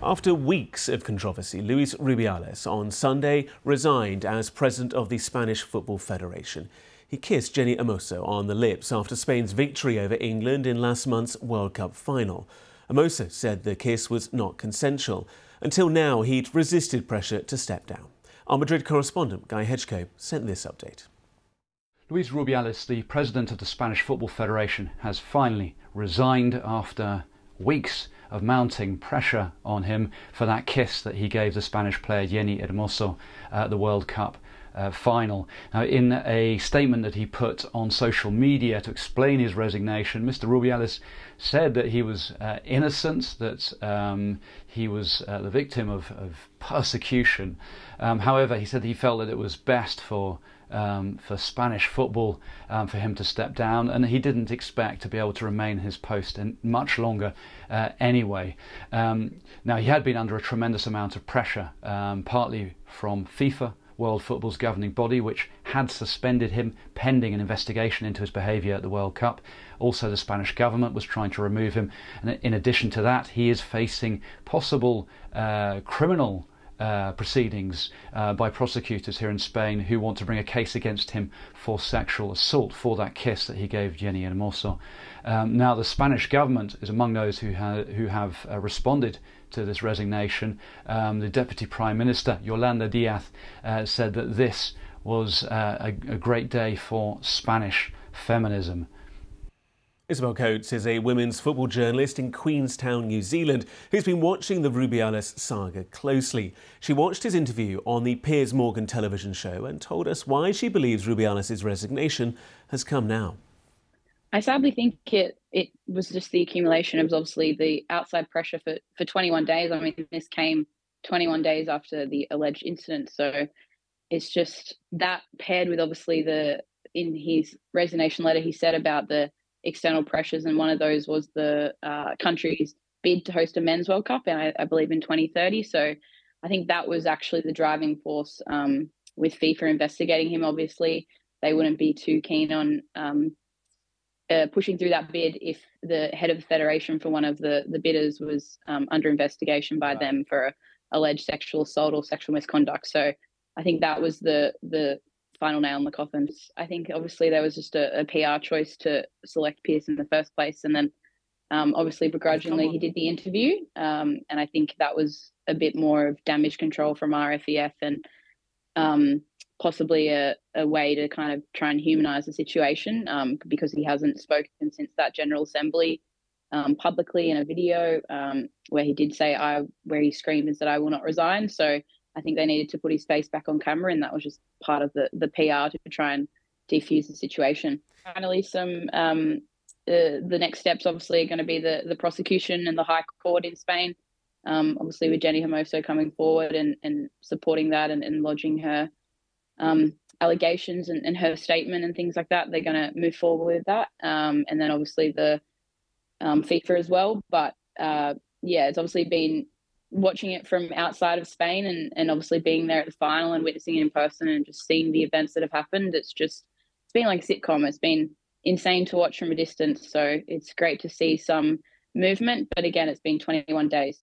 After weeks of controversy, Luis Rubiales on Sunday resigned as president of the Spanish Football Federation. He kissed Jenni Hermoso on the lips after Spain's victory over England in last month's World Cup final. Hermoso said the kiss was not consensual. Until now, he'd resisted pressure to step down. Our Madrid correspondent, Guy Hedgecoe, sent this update. Luis Rubiales, the president of the Spanish Football Federation, has finally resigned after weeks of mounting pressure on him for that kiss that he gave the Spanish player Jenni Hermoso at the World Cup uh, final. Now, in a statement that he put on social media to explain his resignation, Mr. Rubiales said that he was uh, innocent, that um, he was uh, the victim of, of persecution. Um, however, he said he felt that it was best for um, for Spanish football um, for him to step down, and he didn't expect to be able to remain in his post much longer uh, anyway. Um, now, he had been under a tremendous amount of pressure, um, partly from FIFA. World Football's governing body, which had suspended him pending an investigation into his behaviour at the World Cup. Also, the Spanish government was trying to remove him. And in addition to that, he is facing possible uh, criminal uh, proceedings uh, by prosecutors here in Spain who want to bring a case against him for sexual assault for that kiss that he gave Jenni Hermoso. Um, now, the Spanish government is among those who, ha- who have uh, responded to this resignation. Um, the Deputy Prime Minister, Yolanda Diaz, uh, said that this was uh, a, a great day for Spanish feminism. Isabel Coates is a women's football journalist in Queenstown, New Zealand, who's been watching the Rubiales saga closely. She watched his interview on the Piers Morgan television show and told us why she believes Rubiales' resignation has come now. I sadly think it it was just the accumulation of obviously the outside pressure for, for 21 days. I mean, this came 21 days after the alleged incident. So it's just that paired with obviously the in his resignation letter, he said about the external pressures, and one of those was the uh, country's bid to host a men's World Cup, and I, I, believe in 2030. So I think that was actually the driving force um, with FIFA investigating him. Obviously, they wouldn't be too keen on um, uh, pushing through that bid if the head of the federation for one of the the bidders was um, under investigation by right. them for alleged sexual assault or sexual misconduct. So I think that was the the final nail in the coffin. I think obviously there was just a, a PR choice to select Piers in the first place, and then um, obviously begrudgingly he did the interview, um, and I think that was a bit more of damage control from RFEF and um, possibly a, a way to kind of try and humanize the situation um, because he hasn't spoken since that General Assembly. Um, publicly in a video um, where he did say I where he screamed and said I will not resign. So I think they needed to put his face back on camera, and that was just part of the the PR to try and defuse the situation. Finally, some um, the the next steps obviously are going to be the the prosecution and the High Court in Spain. Um, obviously, with Jenni Hermoso coming forward and and supporting that and, and lodging her um, allegations and, and her statement and things like that, they're going to move forward with that. Um, and then obviously the um, FIFA as well. But uh, yeah, it's obviously been watching it from outside of Spain and, and obviously being there at the final and witnessing it in person and just seeing the events that have happened, it's just it's been like a sitcom. It's been insane to watch from a distance. So it's great to see some movement, but again, it's been 21 days.